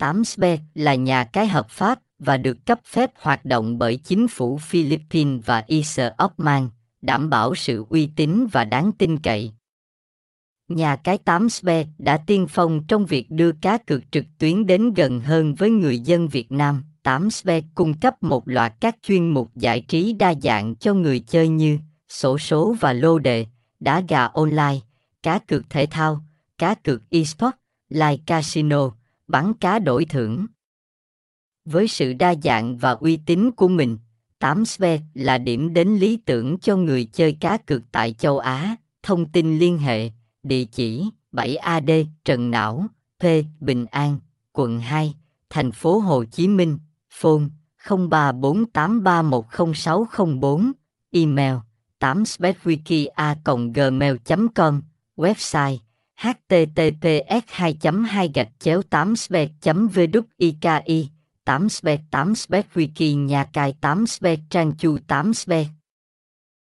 8SB là nhà cái hợp pháp và được cấp phép hoạt động bởi chính phủ Philippines và Isle of đảm bảo sự uy tín và đáng tin cậy. Nhà cái 8SB đã tiên phong trong việc đưa cá cược trực tuyến đến gần hơn với người dân Việt Nam. 8SB cung cấp một loạt các chuyên mục giải trí đa dạng cho người chơi như sổ số và lô đề, đá gà online, cá cược thể thao, cá cược eSport, live casino, bắn cá đổi thưởng. Với sự đa dạng và uy tín của mình, 8 Sve là điểm đến lý tưởng cho người chơi cá cược tại châu Á. Thông tin liên hệ, địa chỉ 7AD Trần Não, P. Bình An, quận 2, thành phố Hồ Chí Minh, phone 0348310604, email 8 gmail com website https 2 2 gạch chéo 8 spec vduki 8 spec 8 spec wiki nhà cài 8 spec trang chu 8 spec